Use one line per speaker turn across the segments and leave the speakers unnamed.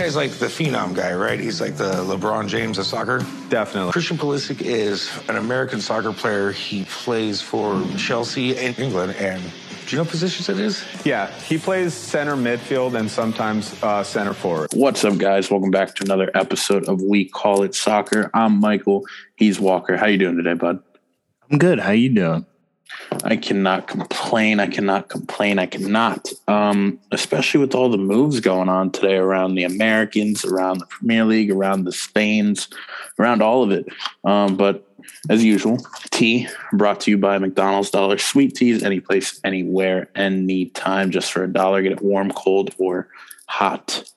guy's like the phenom guy, right? He's like the LeBron James of soccer.
Definitely.
Christian Pulisic is an American soccer player. He plays for Chelsea in England. And do you know what positions it is?
Yeah, he plays center midfield and sometimes uh, center forward.
What's up, guys? Welcome back to another episode of We Call It Soccer. I'm Michael. He's Walker. How you doing today, bud?
I'm good. How you doing?
I cannot complain. I cannot complain. I cannot. Um, especially with all the moves going on today around the Americans, around the Premier League, around the Spains, around all of it. Um, but as usual, tea brought to you by McDonald's Dollar Sweet Teas, any place, anywhere, anytime, just for a dollar. Get it warm, cold, or hot.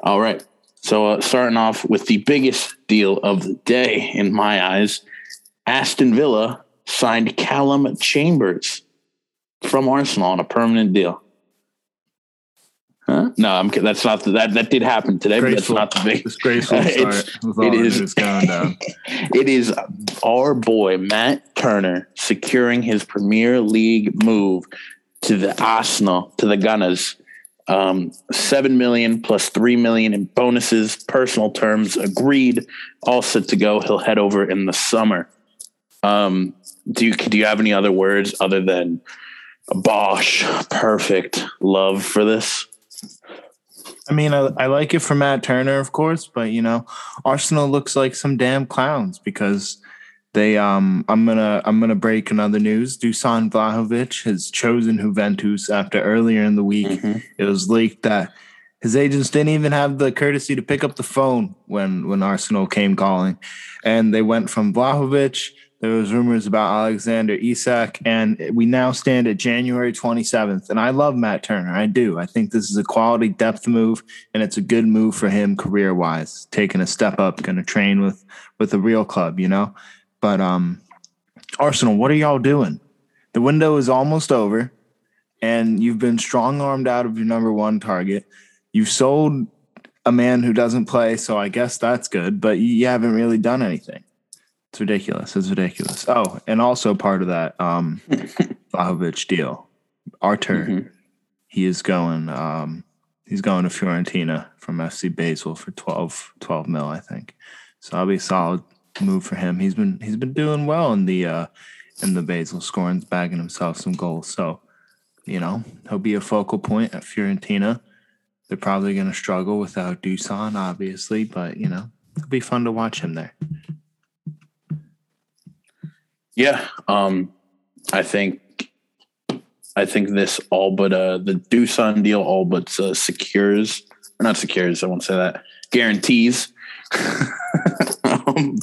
All right. So uh, starting off with the biggest deal of the day in my eyes, Aston Villa signed Calum Chambers from Arsenal on a permanent deal. Huh? No, I'm. That's not the, that. That did happen today,
Graceful.
but that's not the big.
It's graceful
It's-
start. all
it is-
going down.
It is our boy Matt Turner securing his Premier League move to the Arsenal to the Gunners. Um, Seven million plus three million in bonuses, personal terms agreed, all set to go. He'll head over in the summer. Um, do you do you have any other words other than Bosh, Perfect love for this.
I mean, I, I like it for Matt Turner, of course, but you know, Arsenal looks like some damn clowns because they um I'm gonna I'm gonna break another news. Dusan Vlahovic has chosen Juventus after earlier in the week
Mhm.
it was leaked that his agents didn't even have the courtesy to pick up the phone when when Arsenal came calling, and they went from Vlahovic. There was rumors about Alexander Isak, and we now stand at January 27th. And I love Matt Turner. I do. I think this is a quality depth move, and it's a good move for him career wise. Taking a step up, going to train with with a real club, you know. But um, Arsenal, what are y'all doing? The window is almost over and you've been strong armed out of your number one target. You've sold a man who doesn't play, so I guess that's good, but you, you haven't really done anything. It's ridiculous. It's ridiculous. Oh, and also part of that um Vlahovic deal. Arthur,
Mhm.
he is going um he's going to Fiorentina from FC Basel for 12, 12 mil, I think. So that'll be a solid move for him. He's been he's been doing well in the uh in the Basel scoring, bagging himself some goals. So you know, he'll be a focal point at Fiorentina. They're probably going to struggle without Dusan, obviously, but you know, it'll be fun to watch him there.
Yeah, um, I think I think this all but uh, the Dusan deal all but uh, secures or not secures. I won't say that guarantees um,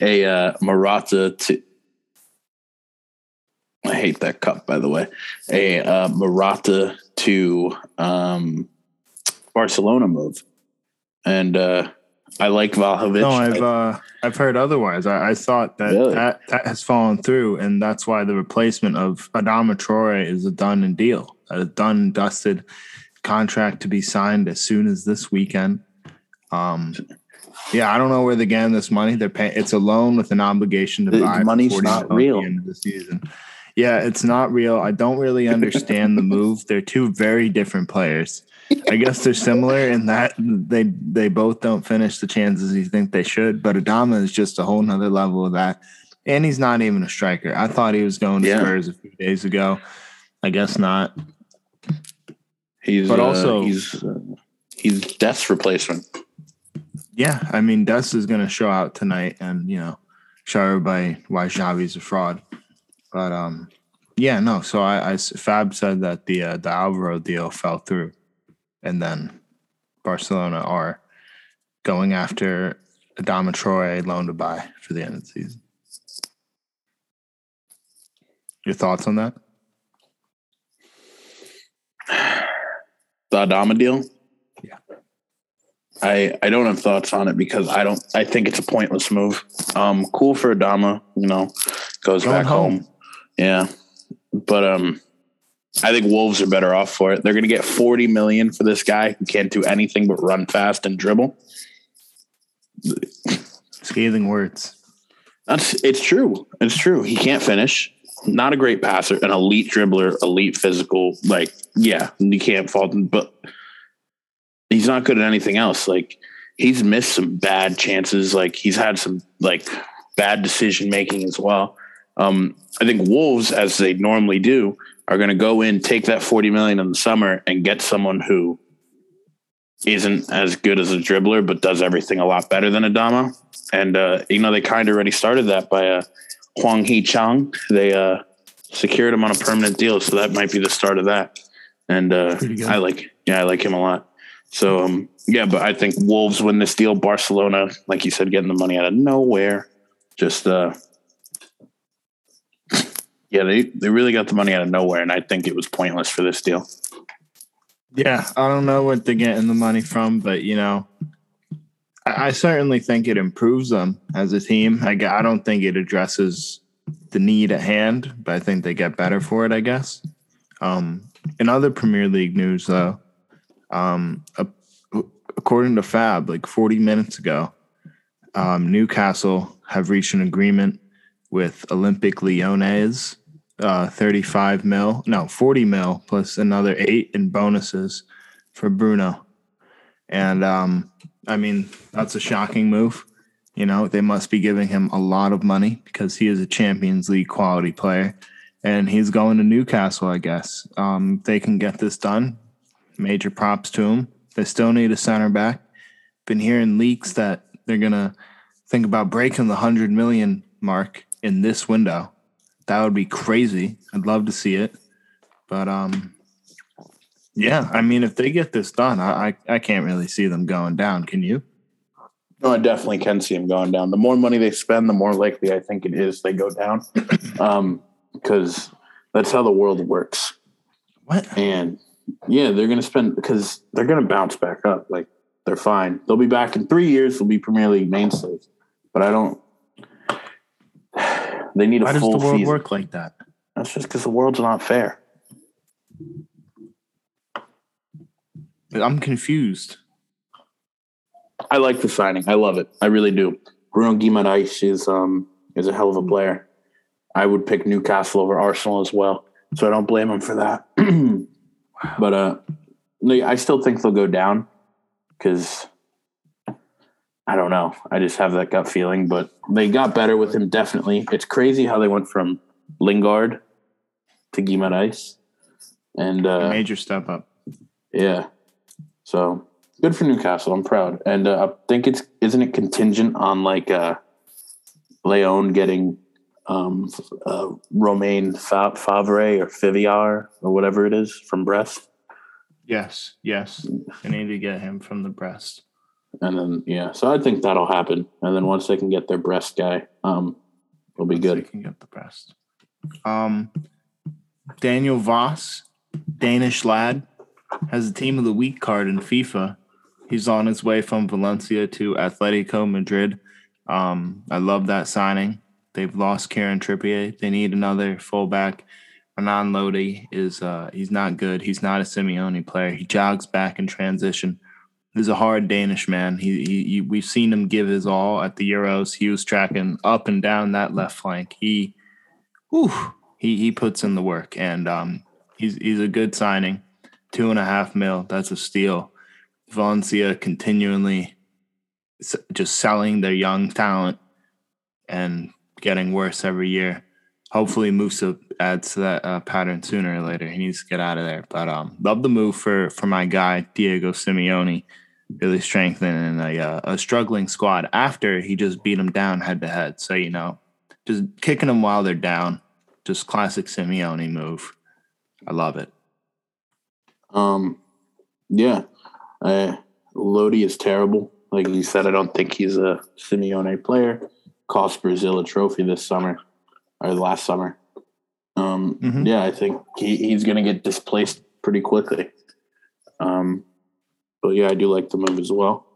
a uh, Morata to. I hate that cup, by the way. A uh, Morata to um, Barcelona move, and uh, I like Vlahovic.
No, I've uh, I've heard otherwise. I, I thought that,
Really?
that that has fallen through, and that's why the replacement of Adama Traore is a done and deal, a done and dusted contract to be signed as soon as this weekend. Um, yeah, I don't know where they're getting this money. They're paying. It's a loan with an obligation to
The-
buy.
money's not real.
The end of the season. Yeah, it's not real. I don't really understand the move. They're two very different players. I guess they're similar in that they they both don't finish the chances you think they should. But Adama is just a whole nother level of that. And he's not even a striker. I thought he was going to
Yeah.
Spurs a few days ago. I guess not.
he's
but
uh,
also-
he's uh, he's Dest's replacement.
Yeah, I mean, Dest is going to show out tonight, and you know, show everybody why Xavi's a fraud. But um, yeah, no. So I, I Fab said that the uh, the Alvaro deal fell through, and then Barcelona are going after Adama Traore loan to buy for the end of the season. Your thoughts on that?
The Adama deal.
Yeah.
I I don't have thoughts on it because I don't. I think it's a pointless move. Um, cool for Adama, you know, goes
Going
back home.
home.
Yeah, but um, I think Wolves are better off for it. They're going to get forty million for this guy who can't do anything but run fast and dribble.
Scathing words.
That's it's true. It's true. He can't finish. Not a great passer, an elite dribbler, elite physical. Like, yeah, you can't fault him. But he's not good at anything else. Like he's missed some bad chances. Like he's had some like bad decision making as well. Um, I think Wolves, as they normally do, are going to go in, take that 40 million in the summer and get someone who isn't as good as a dribbler, but does everything a lot better than Adama. And, uh, you know, they kind of already started that by uh, Hwang Hee-chan. They uh, secured him on a permanent deal. So that might be the start of that. And uh, I like, yeah, I like him a lot. So, um, yeah, but I think Wolves win this deal. Barcelona, like you said, getting the money out of nowhere. Just, uh, yeah, they, they really got the money out of nowhere. And I think it was pointless for this deal.
Yeah, I don't know what they're getting the money from, but you know, I, I certainly think it improves them as a team. I, I don't think it addresses the need at hand, but I think they get better for it. I guess. Um, in other Premier League news, though, um, according to Fab, like 40 minutes ago, um, Newcastle have reached an agreement with Olympique Lyonnais uh, 35 mil, no, 40 mil plus another eight in bonuses for Bruno. And um, I mean, that's a shocking move. You know, they must be giving him a lot of money because he is a Champions League quality player and he's going to Newcastle, I guess. Um, they can get this done. Major props to him. They still need a center back. Been hearing leaks that they're going to think about breaking the 100 million mark in this window that would be crazy. I'd love to see it. But um yeah, I mean if they get this done, I I, I can't really see them going down. Can you?
No, I definitely can see them going down. The more money they spend, the more likely I think it is they go down. Um, because that's how the world works.
What?
And yeah, they're gonna spend because they're gonna bounce back up. Like they're fine. They'll be back in three years. They'll be Premier League mainstays. But I don't. They need a
Why does the world
season.
work like that?
That's just because the world's not fair.
I'm confused.
I like the signing. I love it. I really do. Bruno Guimaraes is um is a hell of a player. I would pick Newcastle over Arsenal as well, so I don't blame him for that. but uh, I still think they'll go down because I don't know. I just have that gut feeling, but they got better with him. Definitely, it's crazy how they went from Lingard to Guimaraes, and uh,
Major step up.
yeah. So good for Newcastle. I'm proud, and uh, I think it's isn't it contingent on like uh, Lyon getting um, uh, Romain Favre or Fiviar or whatever it is from Brest,
Yes, yes. I need to get him from the breast.
And then yeah. So I think that'll happen, and then once they can get their breast guy, um, it'll be
he
good.
can get the breast. Um, Daniel Wass, Danish lad, has a team of the week card in FIFA. He's on his way from Valencia to Atletico Madrid. Um, I love that signing. They've lost Kieran Trippier. They need another fullback. Renan Lodi is uh, he's not good. He's not a Simeone player. He jogs back in transition. He's a hard Danish man. He, he, he we've seen him give his all at the Euros. He was tracking up and down that left flank. He, whew, he he puts in the work, and um, he's he's a good signing. Two and a half mil. That's a steal. Valencia continually just selling their young talent and getting worse every year. Hopefully, Musah adds to that uh, pattern sooner or later. He needs to get out of there. But um, love the move for for my guy Diego Simeone, really strengthening a uh, a struggling squad after he just beat them down head to head. So you know, just kicking them while they're down, just classic Simeone move. I love it.
Um, yeah, uh, Lodi is terrible. Like you said, I don't think he's a Simeone player. Cost Brazil a trophy this summer or last summer. Um,
Mhm.
Yeah, I think he, he's going to get displaced pretty quickly. Um, but yeah, I do like the move as well.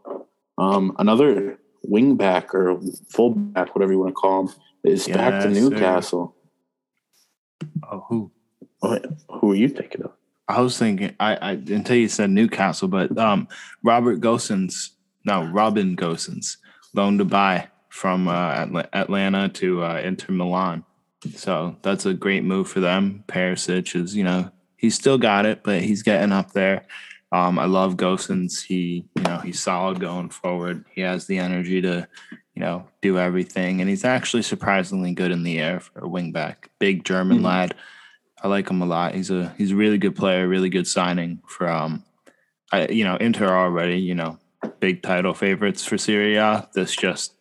Um, another wing back or fullback, whatever you want to call him, is back to
Yes, sir.
Newcastle.
Oh, who?
What, who are you thinking of?
I was thinking I, I until you said Newcastle, but um, Robert Gosens, no, Robin Gosens, loaned to buy from uh, Atalanta to uh, Inter Milan. So that's a great move for them. Perisic is, you know, he's still got it, but he's getting up there. Um, I love Gosens. He, you know, he's solid going forward. He has the energy to, you know, do everything, and he's actually surprisingly good in the air for a wingback. Big German
Mhm.
lad. I like him a lot. He's a he's a really good player. Really good signing for um, I you know Inter already. You know, big title favorites for Serie A. This just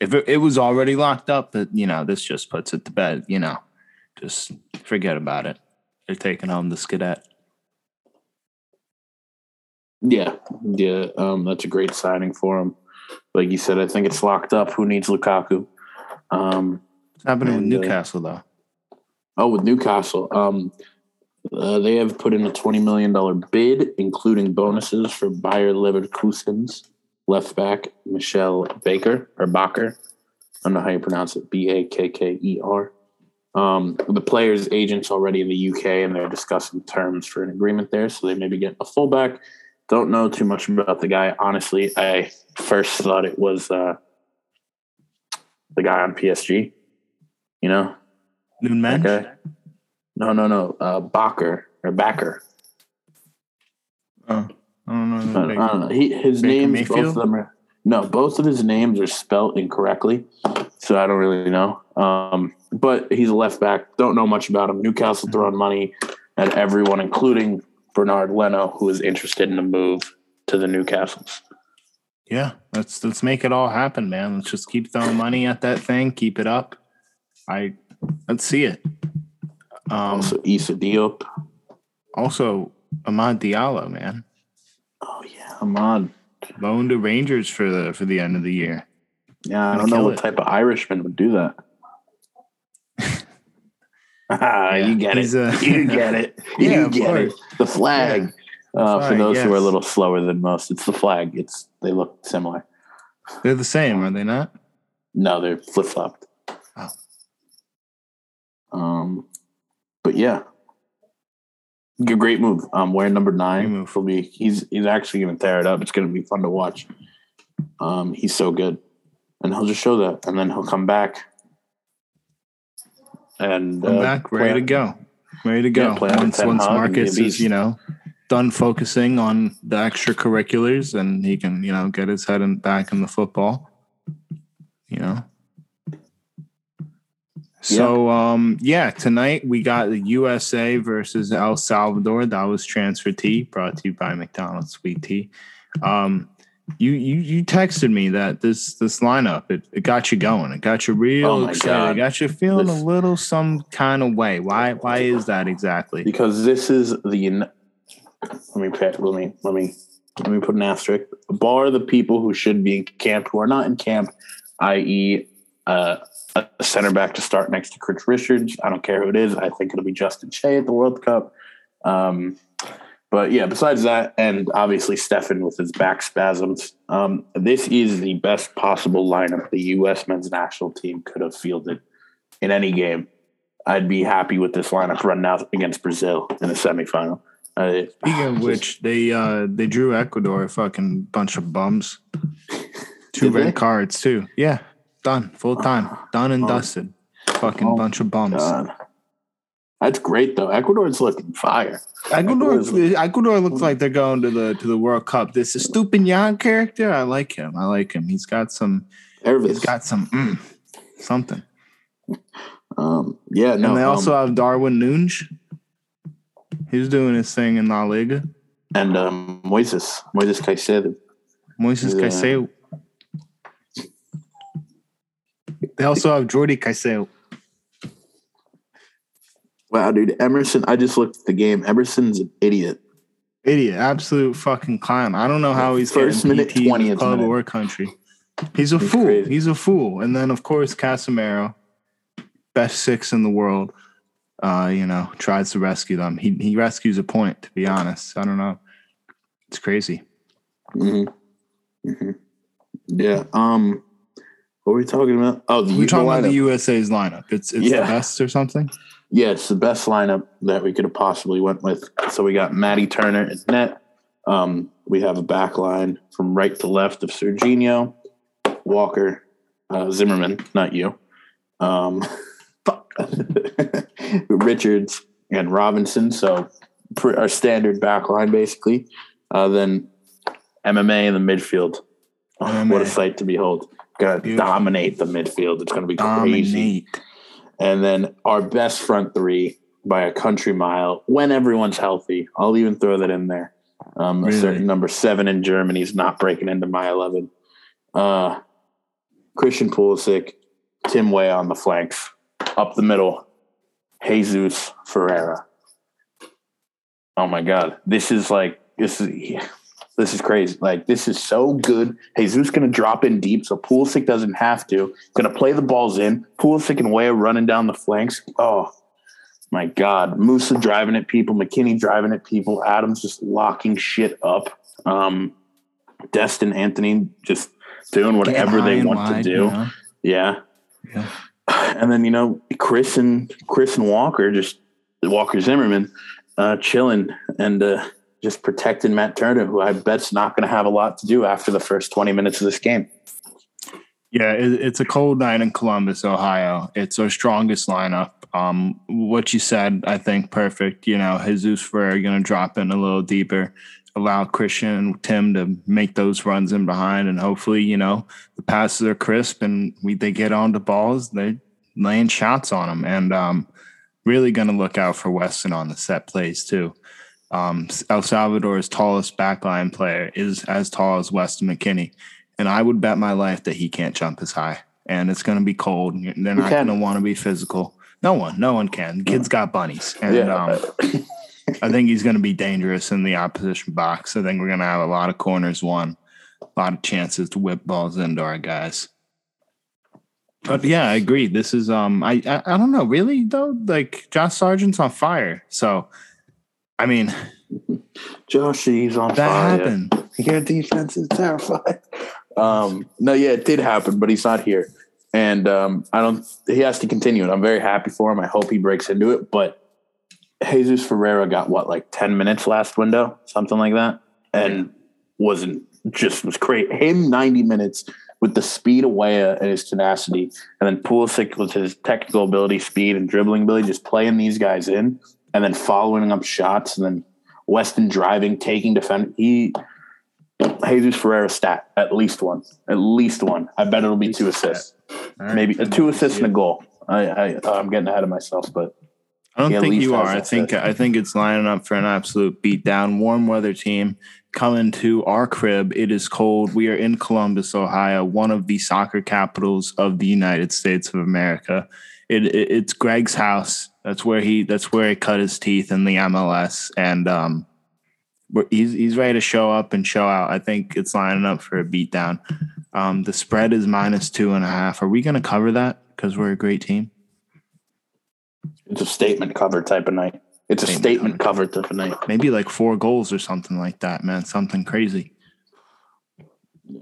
if it, it was already locked up, that you know this just puts it to bed. You know, just forget about it. They're taking home the Scudetto.
Yeah, yeah, um, that's a great signing for him. Like you said, I think it's locked up. Who needs Lukaku? Um,
What's happening with
And, uh,
Newcastle though?
oh, with Newcastle, um, uh, they have put in a twenty million dollar bid, including bonuses for Bayer Leverkusen's left back Mitchel Baker or Bakker. I don't know how you pronounce it. B A K K E R. Um, the player's agent's already in the UK, and they're discussing terms for an agreement there. So they may be getting a fullback. Don't know too much about the guy. Honestly, I first thought it was uh, the guy on PSG. You know,
Mensch?
guy. No, no, no. Uh, Bakker or Backer.
Oh, I don't
I
know.
don't, I don't know. He his names both of them are no, both of his names are spelt incorrectly, so I don't really know. Um, but he's a left back. Don't know much about him. Newcastle throwing money at everyone, including Bernd Leno, who is interested in a move to the Newcastles.
Yeah, let's let's make it all happen, man. Let's just keep throwing money at that thing. Keep it up. I let's see it. Um,
Also, Issa Diop.
also Amad Diallo, man,
Oh yeah, Amad.
loaned to Rangers for the for the end of the year.
Yeah, I don't know what
it.
type of Irishman would do that. Ah,
Yeah,
you get it. you get it. You
of
get it. The flag. Uh, for
flag,
those who are a little slower than most, it's the flag. It's they look similar.
They're the same, are they not?
No, they're flip flopped.
Oh.
Um, but yeah, great move. Um, wearing number nine
move.
will be. He's he's actually going to tear it up. It's going to be fun to watch. Um, he's so good, and he'll just show that, and then he'll come back and
Come
uh,
back, ready to go, ready to go.
Yeah,
once once
Hag and be a
Marcus is you know done focusing on the extracurriculars, and he can you know get his head in, back in the football. You know. So um yeah, tonight we got the USA versus El Salvador. That was transfer tea brought to you by McDonald's Sweet Tea. Um you you you texted me that this this lineup it, it got you going. It got you real
Oh
excited.
God.
It got you feeling
This-
a little some kind of way. Why why is that exactly?
because this is the let me let me let me let me put an asterisk bar the people who should be in camp who are not in camp i.e uh, a center back to start next to Chris Richards I don't care who it is I think it'll be Justin Che at the World Cup um, but yeah besides that and obviously Stefan with his back spasms um, this is the best possible lineup the U.S. men's national team could have fielded in any game I'd be happy with this lineup running out against Brazil in the semifinal. Uh,
Speaking of which, they uh they drew Ecuador a fucking bunch of bums. Two red
they?
cards too. Yeah, done full time, done and
Oh.
dusted. Fucking
Oh,
bunch of bums.
God. That's great though. Ecuador's looking fire.
Ecuador, Ecuador looks like they're going to the to the World Cup. This is Estupiñán character. I like him. I like him. He's got some.
Nervous.
He's got some mm, something.
um, yeah, no.
and they also
um,
have Darwin Nunes. He's doing his thing in La Liga.
and um, Moises Moises Caicedo.
Moises
Yeah.
Caicedo. They also have Jordi Caicedo.
Wow, dude, Emerson. I just looked at the game. Emerson's an idiot.
Idiot, absolute fucking clown. I don't know how he's
First minute, 20th
club
minute.
or country. He's a
He's
fool.
crazy.
He's a fool. And then of course Casemiro, best six in the world. Uh, you know, tries to rescue them. He he rescues a point. To be honest, I don't know. It's crazy.
hmm hmm Yeah. Um, what were we talking about? Oh, the
We're talking about the. USA's lineup. It's it's
Yeah.
the best or something.
Yeah, it's the best lineup that we could have possibly went with. So we got Maddie Turner in net. Um, we have a back line from right to left of Sergiño, Walker, uh, Zimmerman, not you. Um, Richards and Robinson. So pr- our standard back line basically. Uh, then MMA in the midfield. Oh, what a sight to behold. Gonna
Beautiful.
dominate the midfield. It's gonna be crazy. And then our best front three by a country mile when everyone's healthy. I'll even throw that in there. Um,
Really?
A certain number seven in Germany is not breaking into my 11. Uh, Christian Pulisic, Tim Weah on the flanks, up the middle, Jesus Ferreira. Oh my God. This is like, this is. This is crazy. Like this is so good. Jesus gonna drop in deep, so Pulisic doesn't have to. Gonna play the balls in. Pulisic and Weah running down the flanks. Oh my God. Musah driving at people. McKennie driving at people. Adams just locking shit up. Um, Destin Anthony just doing whatever they want
wide,
to do.
you know?
Yeah.
Yeah.
And then, you know, Chris and Chris and Walker, just Walker Zimmerman, uh, chilling and uh, just protecting Matt Turner, who I bet's not going to have a lot to do after the first 20 minutes of this game.
Yeah, it's a cold night in Columbus, Ohio. It's our strongest lineup. Um, what you said, I think, perfect. You know, Jesus Ferreira going to drop in a little deeper, allow Christian and Tim to make those runs in behind, and hopefully, you know, the passes are crisp and we they get on the balls. They're laying shots on them, and um, really going to look out for Weston on the set plays too. Um, El Salvador's tallest backline player is as tall as Weston McKennie and I would bet my life that he can't jump as high. And it's going to be cold. and They're
Who
not going to want to be physical. No one, no one can. The kid's got bunnies, and
Yeah.
um, I think he's going to be dangerous in the opposition box. I think we're going to have a lot of corners won, a lot of chances to whip balls into our guys. But yeah, I agree. This is um, I I, I don't know really though. Like Josh Sargent's on fire, so I mean
Josh, he's on
that
fire.
happened.
Your defense is terrified. Um, no, yeah, it did happen, but he's not here. And um, I don't, he has to continue it. I'm very happy for him. I hope he breaks into it. But Jesus Ferreira got what, like 10 minutes last window, something like that, and wasn't just was great. Him 90 minutes with the speed of Weah and his tenacity, and then Pulisic with his technical ability, speed, and dribbling ability, just playing these guys in, and then following up shots, and then Weston driving, taking defend. He Jesus Ferreira stat at least one, at least one. I bet it'll be two assists,
right,
maybe two assists and a goal. I, I I'm getting ahead of myself, but
I don't think you are. I think. I think it's lining up for an absolute beatdown. Warm weather team coming to our crib. It is cold. We are in Columbus, Ohio, one of the soccer capitals of the United States of America. It, it it's Gregg's house. That's where he that's where he cut his teeth in the MLS, and um, he's he's ready to show up and show out. I think it's lining up for a beatdown. Um, the spread is minus two and a half. Are we going to cover that because we're a great team?
it's a statement cover type of night. It's a
Statement
statement cover type of night.
maybe like four goals or something like that, man. Something crazy. Yeah.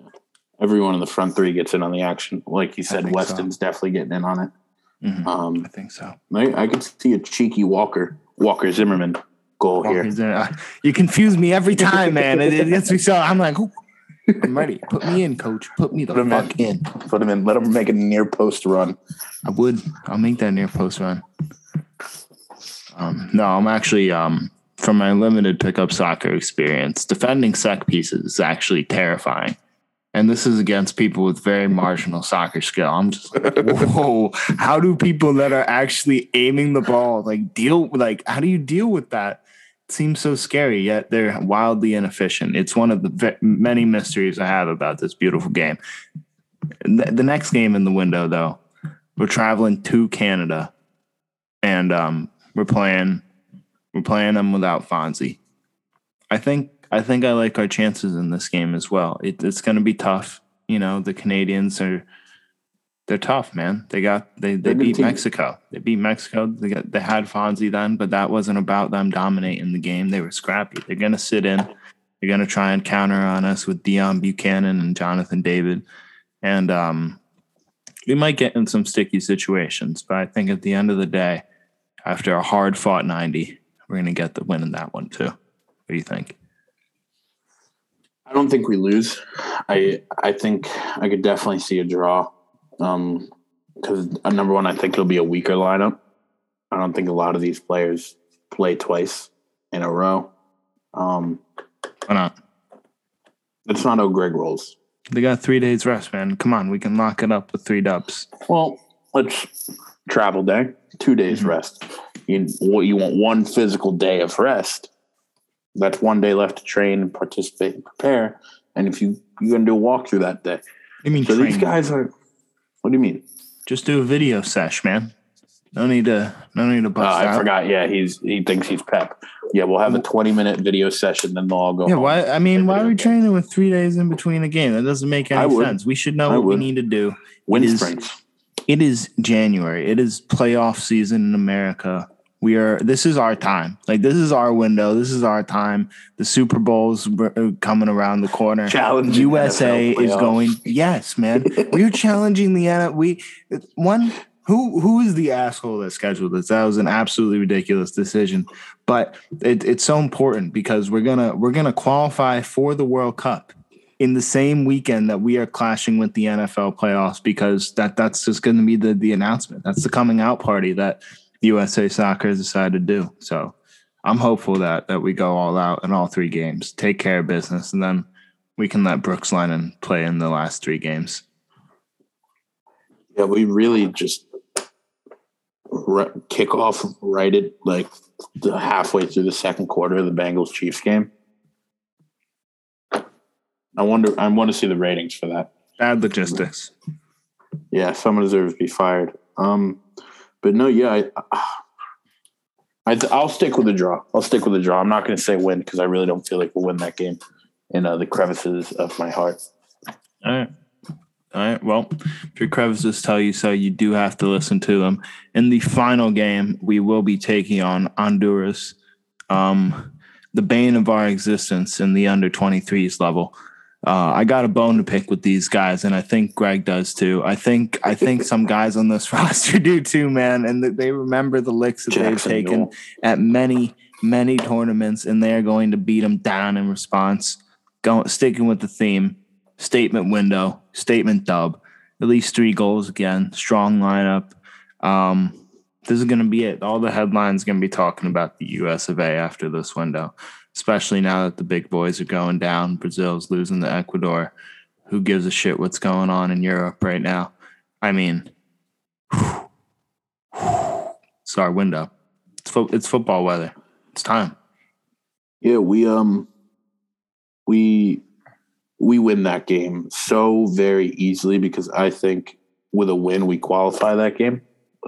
Everyone in the front three gets in on the action. Like you said,
think so.
Weston's definitely getting in on it.
Mhm.
Um,
I think so.
I, I could see a cheeky Walker Walker Zimmerman goal here.
Walker's. Uh, You confuse me every time, man. It, it gets me so. I'm like, "Ooh, I'm ready. Put me in, coach. Put me the
Put
fuck in.
Put him in. Let him make a near post run.
I would. I'll make that near post run. Um, no, I'm actually um, from my limited pickup soccer experience. Defending set pieces is actually terrifying, and this is against people with very marginal soccer skill. I'm just like, whoa! How do people that are actually aiming the ball like deal? Like, how do you deal with that? It seems so scary, yet they're wildly inefficient. It's one of the many mysteries I have about this beautiful game. The, the next game in the window, though, we're traveling to Canada, and um, we're playing we're playing them without Fonzie. I think I think I like our chances in this game as well. It, it's going to be tough. You know, the Canadians are they're tough, man. They got they they beat
team.
Mexico. They beat Mexico. They got they had Fonzie then, but that wasn't about them dominating the game. They were scrappy. They're going to sit in. They're going to try and counter on us with Dion Buchanan and Jonathan David, and um, we might get in some sticky situations. But I think at the end of the day, after a hard fought 90, we're going to get the win in that one too. What do you think?
I don't think we lose. I I think I could definitely see a draw. Um, because uh, number one, I think it'll be a weaker lineup. I don't think a lot of these players play twice in a row. Um,
Why not?
That's not how Gregg rolls.
They got three days rest, man. Come on, we can lock it up with three dubs.
Well, let's travel day, two days
Mhm.
rest. You what you want one physical day of rest. That's one day left to train and participate and prepare. And if you you're gonna do a walkthrough that day.
I mean,
So these guys are what do you mean?
just do a video sesh, man. No need to, no need to bust uh,
I
out.
forgot. Yeah, he's he thinks he's pep. Yeah, we'll have a 20 minute video session, then they'll all go.
Yeah, why? I mean, why are we training with three days in between a game? That doesn't make any sense. We should know
I
what we need to do.
Wind
It is-
sprints.
It is January. It is playoff season in America. We are. This is our time. Like this is our window. This is our time. The Super Bowl's r- uh, coming around the corner.
Challenging
USA
NFL
is going. Yes, man. We're challenging the N. We one. Who who is the asshole that scheduled this? That was an absolutely ridiculous decision. But it, it's so important because we're gonna we're gonna qualify for the World Cup in the same weekend that we are clashing with the NFL playoffs because that that's just going to be the the announcement. That's the coming out party that USA Soccer has decided to do. So I'm hopeful that that we go all out in all three games, take care of business, and then we can let Brooks Lennon play in the last three games.
Yeah, we really just ri- kick off right at like the halfway through the second quarter of the Bengals Chiefs game. I wonder. I want to see the ratings for that.
Bad logistics.
Yeah, someone deserves to be fired. Um, but no, yeah, I, I, I'll stick with the draw. I'll stick with the draw. I'm not going to say win because I really don't feel like we'll win that game in uh, the crevices of my heart.
All right. All right. Well, if your crevices tell you so, you do have to listen to them. In the final game, we will be taking on Honduras, um, the bane of our existence in the under 23s level. Uh, I got a bone to pick with these guys, and I think Gregg does too. I think I think some guys on this roster do too, man, and that they remember the licks that they've taken
Newell.
at many many tournaments, and they are going to beat them down in response. Going sticking with the theme, statement window, statement dub, at least three goals again, strong lineup. Um, this is going to be it. All the headlines going to be talking about the U.S. of A. after this window, especially now that the big boys are going down. Brazil's losing to Ecuador. Who gives a shit what's going on in Europe right now? I mean, it's our window. It's fo- it's football weather. It's time.
Yeah, we um we we win that game so very easily because I think with a win we qualify that game.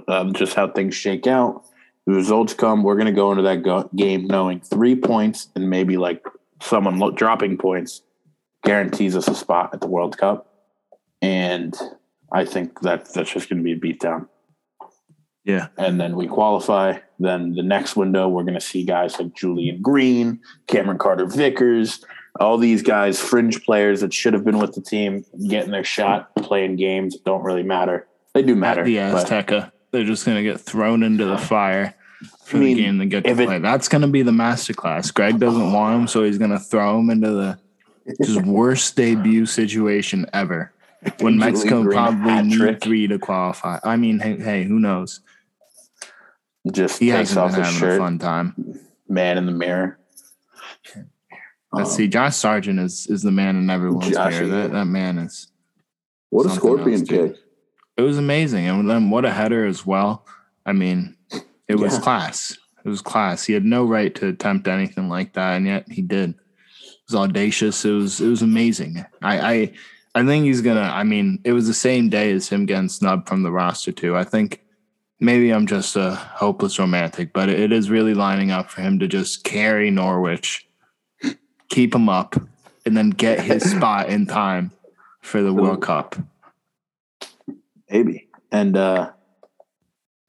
Um, just how things shake out, the results come. We're going to go into that go- game knowing three points and maybe like someone lo- dropping points guarantees us a spot at the World Cup, and I think that that's just going to be a beatdown
Yeah.
and then we qualify. Then the next window, we're going to see guys like Julian Green, Cameron Carter Vickers, all these guys, fringe players that should have been with the team, getting their shot, playing games don't really matter. They do matter.
the
but
Azteca. They're just going to get thrown into the fire for
I mean,
the game they get to
if it-
play. That's going to be the masterclass. Gregg doesn't want him, so he's going to throw him into the just worst debut situation ever. When Mexico probably need three to qualify. I mean, hey, hey, who knows?
just
He
takes
hasn't
off
been
his
having a fun time.
man in the mirror.
Let's
Um,
see. Josh Sargent is is the man in everyone's
Josh,
mirror. That that man is.
What a scorpion
else,
kick!
It was amazing, and then what a header as well. I mean, it was
Yeah.
class. It was class. He had no right to attempt anything like that, and yet he did. It was audacious. It was it was amazing. I I, I think he's gonna. I mean, it was the same day as him getting snubbed from the roster too. I think maybe I'm just a hopeless romantic, but it is really lining up for him to just carry Norwich, keep him up, and then get his spot in time for the World Cup.
Maybe. And uh,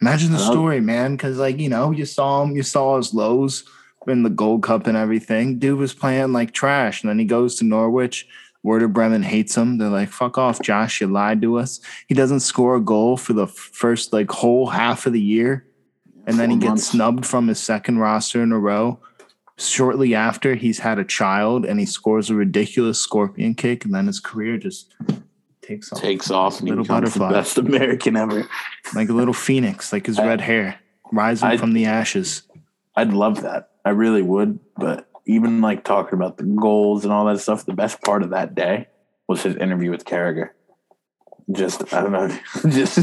Imagine the story, man. Because like you know, you saw him, you saw his lows in the Gold Cup and everything. Dude was playing like trash, and then he goes to Norwich. Werder Bremen hates him. They're like, "Fuck off, Josh! You lied to us." He doesn't score a goal for the first like whole half of the year, and then he gets snubbed from his second roster in a row. Shortly after, he's had a child, and he scores a ridiculous scorpion kick, and then his career just takes off
takes off
Little butterfly.
best American ever.
like a little phoenix, like his
I-
red hair rising
I-
from the ashes.
I'd love that. I really would, but even like talking about the goals and all that stuff, the best part of that day was his interview with Carragher. Just I don't know, just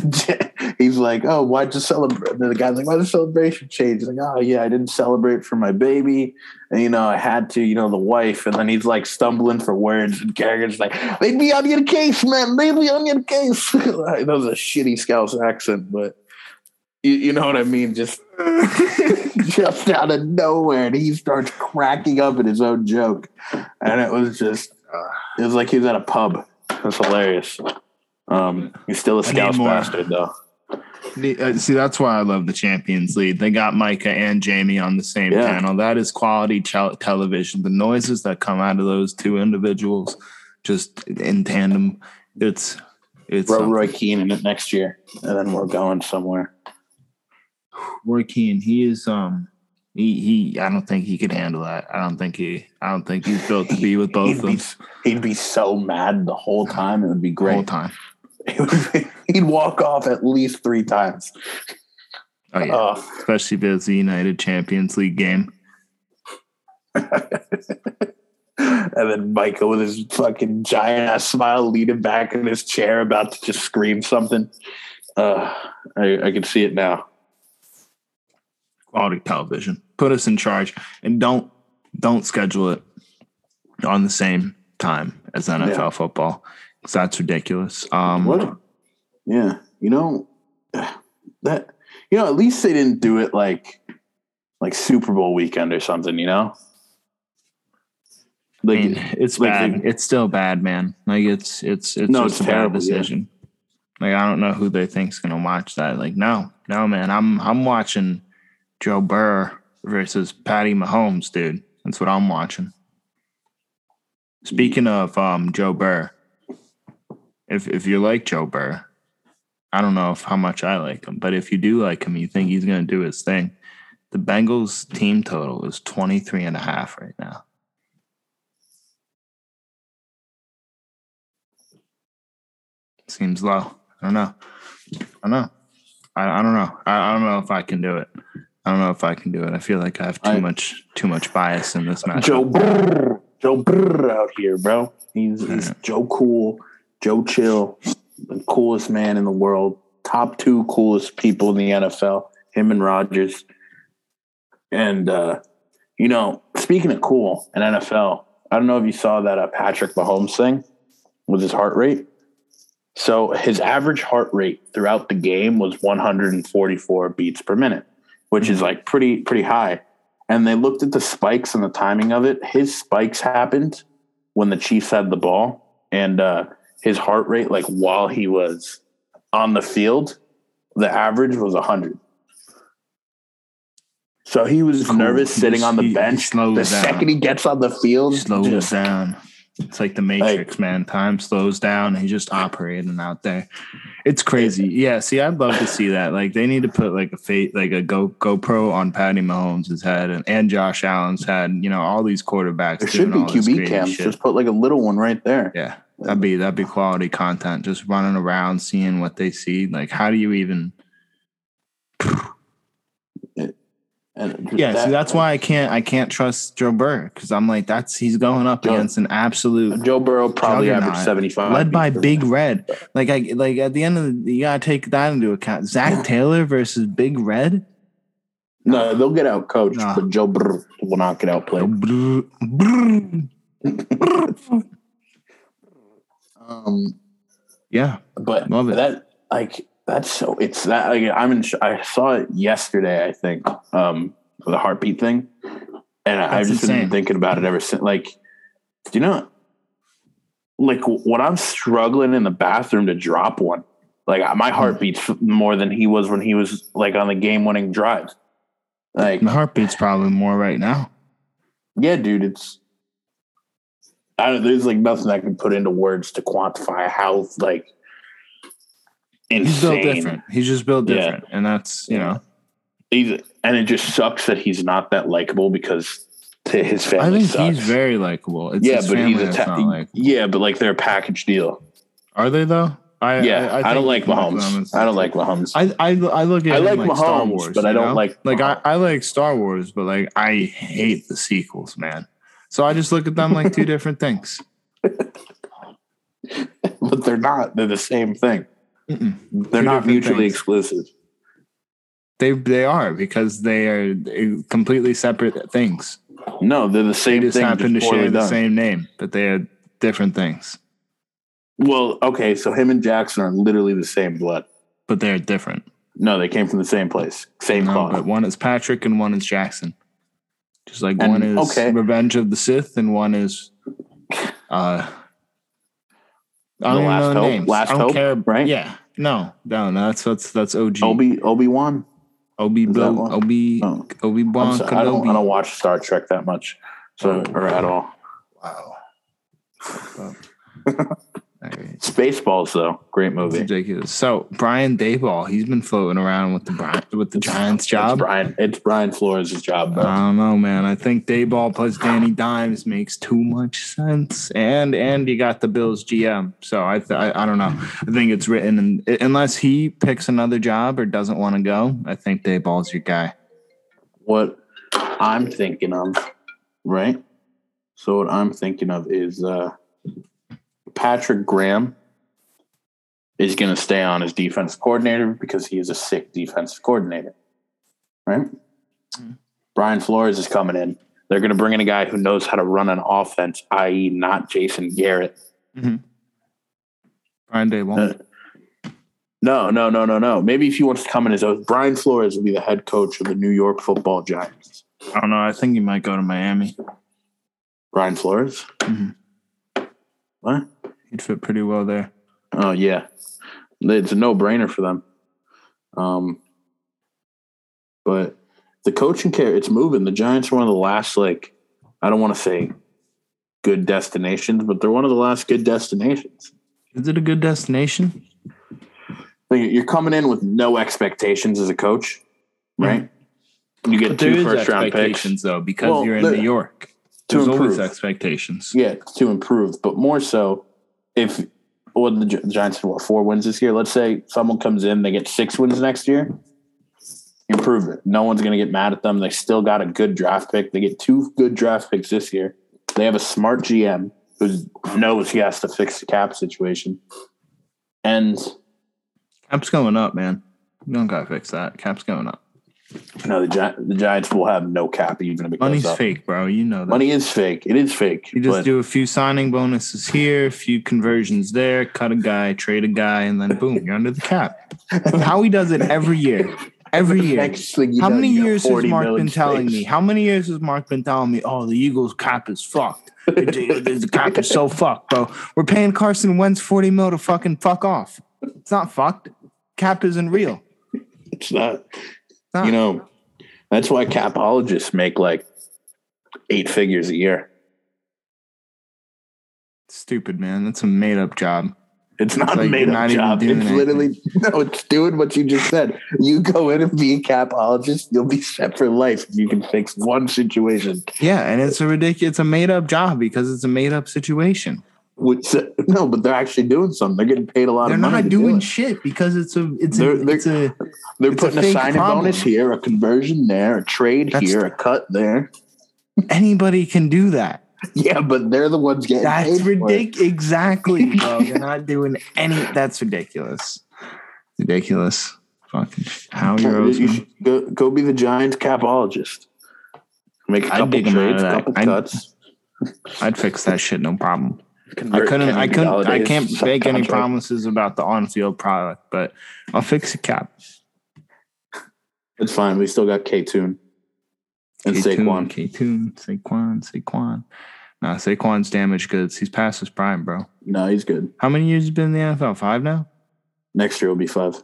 he's like, oh, why'd you celebrate? The guy's like, why the celebration change? He's like, oh yeah, I didn't celebrate for my baby, and you know I had to, you know, the wife, and then he's like stumbling for words, and Carragher's like, they be on your case, man, they be on your case. that was a shitty Scouse accent, but you, you know what I mean, just just out of nowhere, and he starts cracking up at his own joke, and it was just, it was like he was at a pub. It was hilarious. Um, he's still a Scouse bastard, though.
Uh, See, that's why I love the Champions League. They got Micah and Jamie on the same
Yeah.
panel. That is quality tel- television. The noises that come out of those two individuals, just in tandem, it's it's
Throw. Roy Keane in it next year, and then we're going somewhere.
Roy Keane. He is um he he. I don't think he could handle that. I don't think he. I don't think he's built to be with both of them
be, he'd be so mad the whole time. It would be
the whole
great.
time.
It he'd walk off at least three times.
Oh yeah,
Oh,
especially if it's the United Champions League game.
and then Michael with his fucking giant ass smile leaning back in his chair, about to just scream something. Uh, I, I can see it now.
quality television. Put us in charge and don't don't schedule it on the same time as NFL
Yeah.
football because that's ridiculous. Um,
What? Yeah, you know that. You know, at least they didn't do it like like Super Bowl weekend or something. You know,
I
like
mean, it's
like
bad.
they-
it's still bad, man. Like it's it's it's
No,
just
it's
a bad
terrible, yeah.
decision. Like I don't know who they think's gonna watch that. Like no, no, man. I'm I'm watching Joe Burr versus Patty Mahomes, dude. That's what I'm watching. Speaking of um, Joe Burr, if if you like Joe Burr, I don't know if how much I like him, but if you do like him, you think he's going to do his thing. The Bengals team total is 23 and a half right now. Seems low. I don't know. I don't know. I, I don't know. I, I don't know if I can do it. I don't know if I can do it. I feel like I have too
I-
much too much bias in this match.
Joe Brrr, Joe Brrr out here, bro. He's, he's Joe Cool, Joe Chill, the coolest man in the world. Top two coolest people in the NFL. Him and Rodgers. And uh, you know, speaking of cool and NFL, I don't know if you saw that uh, Patrick Mahomes thing with his heart rate. So his average heart rate throughout the game was 144 beats per minute, which is like pretty pretty high. And they looked at the spikes and the timing of it. His spikes happened when the Chiefs had the ball, and uh, his heart rate, like while he was on the field, the average was 100. So he was
Cool.
nervous sitting on the
he- he
bench. the
down.
second he gets on the field,
slows
just-
down. It's like the Matrix, man. Time slows down. He's just operating out there. It's crazy. Yeah. See, I'd love to see that. Like, they need to put like a fate, like a Go GoPro on Patty Mahomes' head and, and Josh Allen's head. You know, all these quarterbacks.
there should be
doing all this
QB cams.
shit.
Just put like a little one right there.
Yeah, that'd be that'd be quality content. Just running around, seeing what they see. Like, how do you even?
And
Yeah,
that-
see, that's why I can't I can't trust Joe Burrow because I'm like that's he's going up
Joe-
against an absolute
Joe Burrow probably averaged 75.
led by Big. Red. Like I like at the end of the you gotta take that into account. Zac Taylor versus Big Red.
No, they'll get out coached,
Nah.
but Joe Burrow will not get out played. Um,
Yeah,
but
Love it.
that like that's so it's that like I'm in. I saw it yesterday. I think um the heartbeat thing, and I've just
insane.
been thinking about it ever since. Like, do you know? Like when I'm struggling in the bathroom to drop one, like my heart beats more than he was when he was like on the game-winning drive. Like,
my heartbeat's probably more right now.
yeah, dude, it's. I don't, there's like nothing I can put into words to quantify how like insane.
He's built different. He's just built
Yeah.
different, and that's you know.
He's, and it just sucks that he's not that likable because to his family.
I think
sucks.
he's very likable. It's
yeah, but he's a ta- yeah, but like they're a package deal.
Are they though? I
Yeah, I,
think
don't like Mahomes. I don't like Mahomes.
I, I I look at
I like
like Star Wars,
but I don't
know?
like
like I, I like Star Wars, but like I hate the sequels, man. So I just look at them like two different things.
but they're not. They're the same thing.
Mm-mm.
They're
Two
not mutually
things.
exclusive.
They they are because they are completely separate things.
No, they're the
They
same
just
thing.
happen to
just poorly
share the
done.
same name, but they are different things.
Well, okay, so him and Jackson are literally the same blood.
But they're different.
No, they came from the same place, same
No,
cloth.
but one is Patrick and one is Jackson. Just like
And-
one is
okay.
Revenge of the Sith and one is uh I don't
Last
know the
Hope?
names.
Last
I don't
Hope,
care.
right?
Yeah. No, no, no, that's that's that's OG.
Obi Obi Wan.
Obi Blo-? Obi
Oh.
Obi Wan
sorry, I don't. I don't watch Star Trek that much, so or at all.
Wow. Right.
Spaceballs though, great
It's
movie.
ridiculous. So Brian Daboll, he's been floating around with the Bri- with the Giants
It's
job.
Brian. It's Brian Flores' job.
I don't know, man. I think Daboll plus Danny Dimes makes too much sense, and and you got the Bills GM. So I th- I, I don't know. I think it's written, and unless he picks another job or doesn't want to go, I think Daboll's your guy.
what I'm thinking of, right? So what I'm thinking of is uh, Patrick Graham is going to stay on as defensive coordinator because he is a sick defensive coordinator, right? Brian Flores is coming in. They're going to bring in a guy who knows how to run an offense, i.e., not Jason Garrett.
Brian Daboll.
Uh, No, no, no, no, no. Maybe if he wants to come in as Brian Flores will be the head coach of the New York Football Giants.
I don't know. I think he might go to Miami.
Brian Flores.
Mhm.
What?
He'd fit pretty well there.
Oh yeah, it's a no brainer for them. Um, but the coaching care, it's moving. The Giants are one of the last, like, I don't want to say good destinations, but they're one of the last good destinations.
Is it a good destination?
You're coming in with no expectations as a coach, right? You get
But
two first round picks.
though, because
Well,
you're in New York.
to
There's always expectations.
Yeah, to improve, but more so if what the Gi- the Giants have what four wins this year. Let's say someone comes in, they get six wins next year. Improve it. No one's going to get mad at them. They still got a good draft pick. They get two good draft picks this year. They have a smart GM who knows he has to fix the cap situation. And
Cap's going up, man. You don't gotta fix that. Cap's going up.
Know the Gi- the Giants will have no cap even if
Money's fake, bro. You know that.
Money is fake. It is fake.
You just
but-
do a few signing bonuses here, a few conversions there, cut a guy, trade a guy, and then boom, you're under the cap. How he does it every year. Every year.
Next thing you
How
know,
many years has Mark been telling
space.
me? How many years has Mark been telling me, oh, the Eagles cap is fucked? The, the cap is so fucked, bro. We're paying Carson Wentz 40 mil to fucking fuck off. It's not fucked. Cap isn't real.
It's not.
It's not.
You know, that's why capologists make like eight figures a year.
Stupid, man. That's a made up job.
It's not
like
a made up job. It's literally no. It's doing what you just said. You go in and be a capologist, you'll be set for life. You can fix one situation.
Yeah, and it's a ridiculous, it's a made up job because it's a made up situation.
Which, no, but they're actually doing something. They're getting paid a lot
They're
of money.
not
do
doing
it.
shit because it's a it's
They're-
a
they're-
it's a
They're
it's
putting a,
fake
signing
problem.
bonus here, a conversion there, a trade
That's-
here, a cut there.
anybody can do that.
Yeah, but they're the ones getting
That's
paid for it.
ridiculous. Exactly, bro. They're not doing any. That's ridiculous. Ridiculous. Fucking Howie
You
Roseman.
should go, go be the Giants capologist. Make a couple
dig 'em out of
trades, couple
I'd-
cuts.
I'd fix that shit, no problem. I couldn't. I couldn't. I can't make any promises about the on-field product, but I'll fix the cap.
It's fine. We still got K Tune and Saquon.
K Tune, Saquon, Saquon. Nah, Saquon's damaged goods. He's past his prime, bro.
No, he's good.
How many years has he been in the NFL? Five now.
Next year will be five.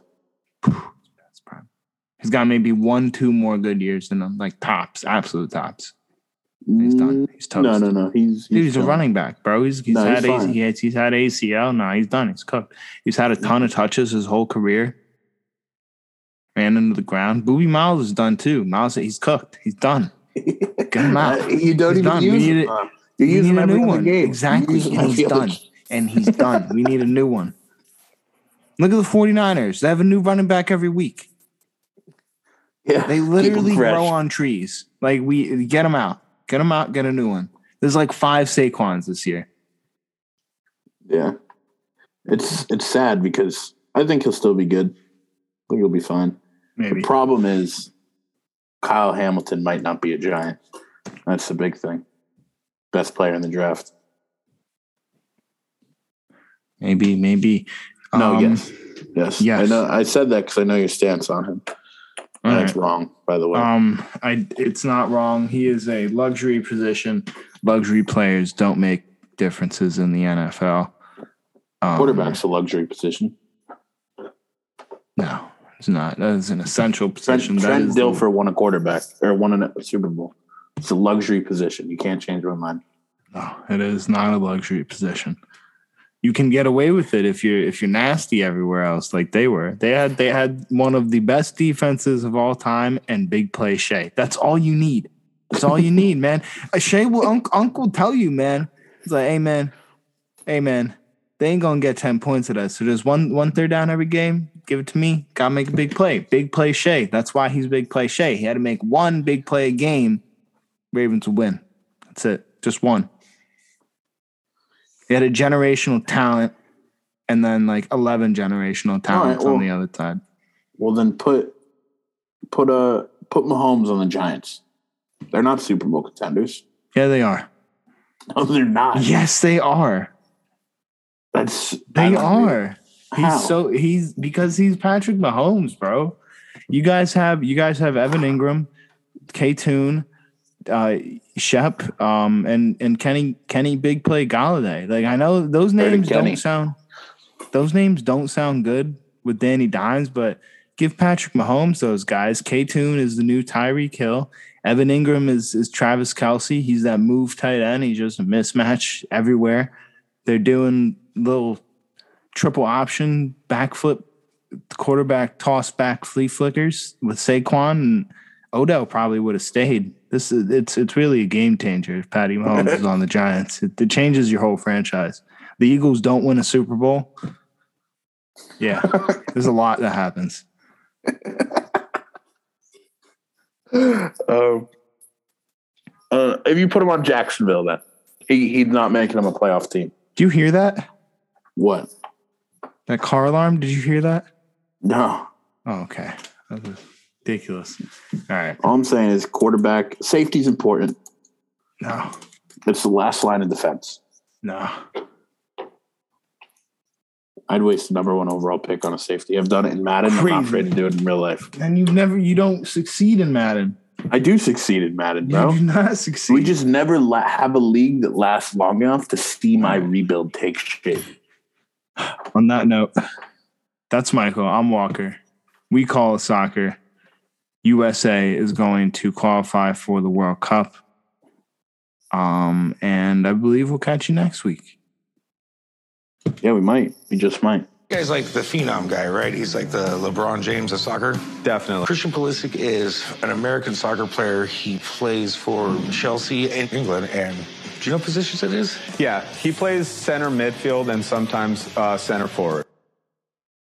That's prime. He's got maybe one, two more good years than him, like tops, absolute tops. He's done. He's toast.
Mm, No, no, no. He's
Dude, he's a running back, bro. He's, he's
No, he's
had AC,
fine.
he has, he's had ACL. Nah, he's done. He's cooked. He's had a ton of touches his whole career. Ran into the ground. Boobie Miles is done too. Miles, he's cooked. He's done. Get him out.
You don't
He's
even
done. We
use
need
him.
it-
uh, You use
need
him
a
every
new one.
game.
Exactly. And he's done. And he's done. We need a new one. Look at the 49ers. They have a new running back every week.
Yeah,
They literally grow on trees. Like we get them out, get them out, get a new one. There's like five Saquons this year.
Yeah, it's it's sad because I think he'll still be good. I think he'll be fine.
Maybe.
The problem is Kyle Hamilton might not be a giant. That's the big thing. Best player in the draft.
Maybe, maybe.
No,
Um,
yes, yes,
yes.
I know. I said that because I know your stance on him.
All
That's
right.
wrong, by the way.
Um, I it's not wrong. He is a luxury position. Luxury players don't make differences in the NFL. Um,
Quarterback's a luxury position.
No, it's not. That is an essential position. That
Trent
is the-
Dilfer won a quarterback or won a Super Bowl. It's a luxury position. You can't change my mind.
No, it is not a luxury position. You can get away with it if you're if you're nasty everywhere else, like they were. They had they had one of the best defenses of all time and big play Shea. That's all you need. That's all you need, man. Shea will unc uncle tell you, man. He's like, hey man, hey man, they ain't gonna get 10 points at us. So there's one one third down every game. Give it to me. Gotta make a big play. Big play Shea. That's why he's big play Shea. He had to make one big play a game. Ravens will win. That's it. Just one. He had a generational talent and then like 11 generational talents
well-
on the other side.
Well, then put put a put Mahomes on the Giants. They're not Super Bowl contenders.
Yeah, they are.
No, they're not.
Yes, they are.
That's
They are.
How?
He's so he's because he's Patrick Mahomes, bro. You guys have you guys have Evan Engram, K Toon, uh Shep, um, and and Kenny Kenny Big Play Golladay. Like I know those names don't sound those names don't sound good with Danny Dimes, but give Patrick Mahomes those guys. K Toon is the new Tyreek Hill. Evan Engram is is Travis Kelce. He's that move tight end. He's just a mismatch everywhere. They're doing little triple option backflip quarterback toss back flea flickers with Saquon and Odell probably would have stayed. This is it's it's really a game changer if Patty Mahomes is on the Giants. It, it changes your whole franchise. The Eagles don't win a Super Bowl. Yeah, there's a lot that happens.
Um, uh, if you put him on Jacksonville, then he, he's not making him a playoff team.
Do you hear that?
What?
That car alarm? Did you hear that?
No.
Oh, okay. That was ridiculous. All right.
All I'm saying is quarterback safety is important.
No,
It's the last line of defense.
no.
I'd waste the number one overall pick on a safety. I've done it in Madden. I'm not afraid to do it in real life.
And you've never, you don't succeed in Madden.
I do succeed in Madden,
You
bro.
do not succeed.
We just never la- have a league that lasts long enough to see my rebuild take shape.
On that note, that's Michael. I'm Walker. We call it soccer. USA is going to qualify for the World Cup. Um, and I believe we'll catch you next week.
Yeah, we might. We just might.
guy's like the phenom guy, right? He's like the LeBron James of soccer.
Definitely.
Christian Pulisic is an American soccer player. He plays for Chelsea in England. And do you know what positions it is?
Yeah, he plays center midfield and sometimes uh, center forward.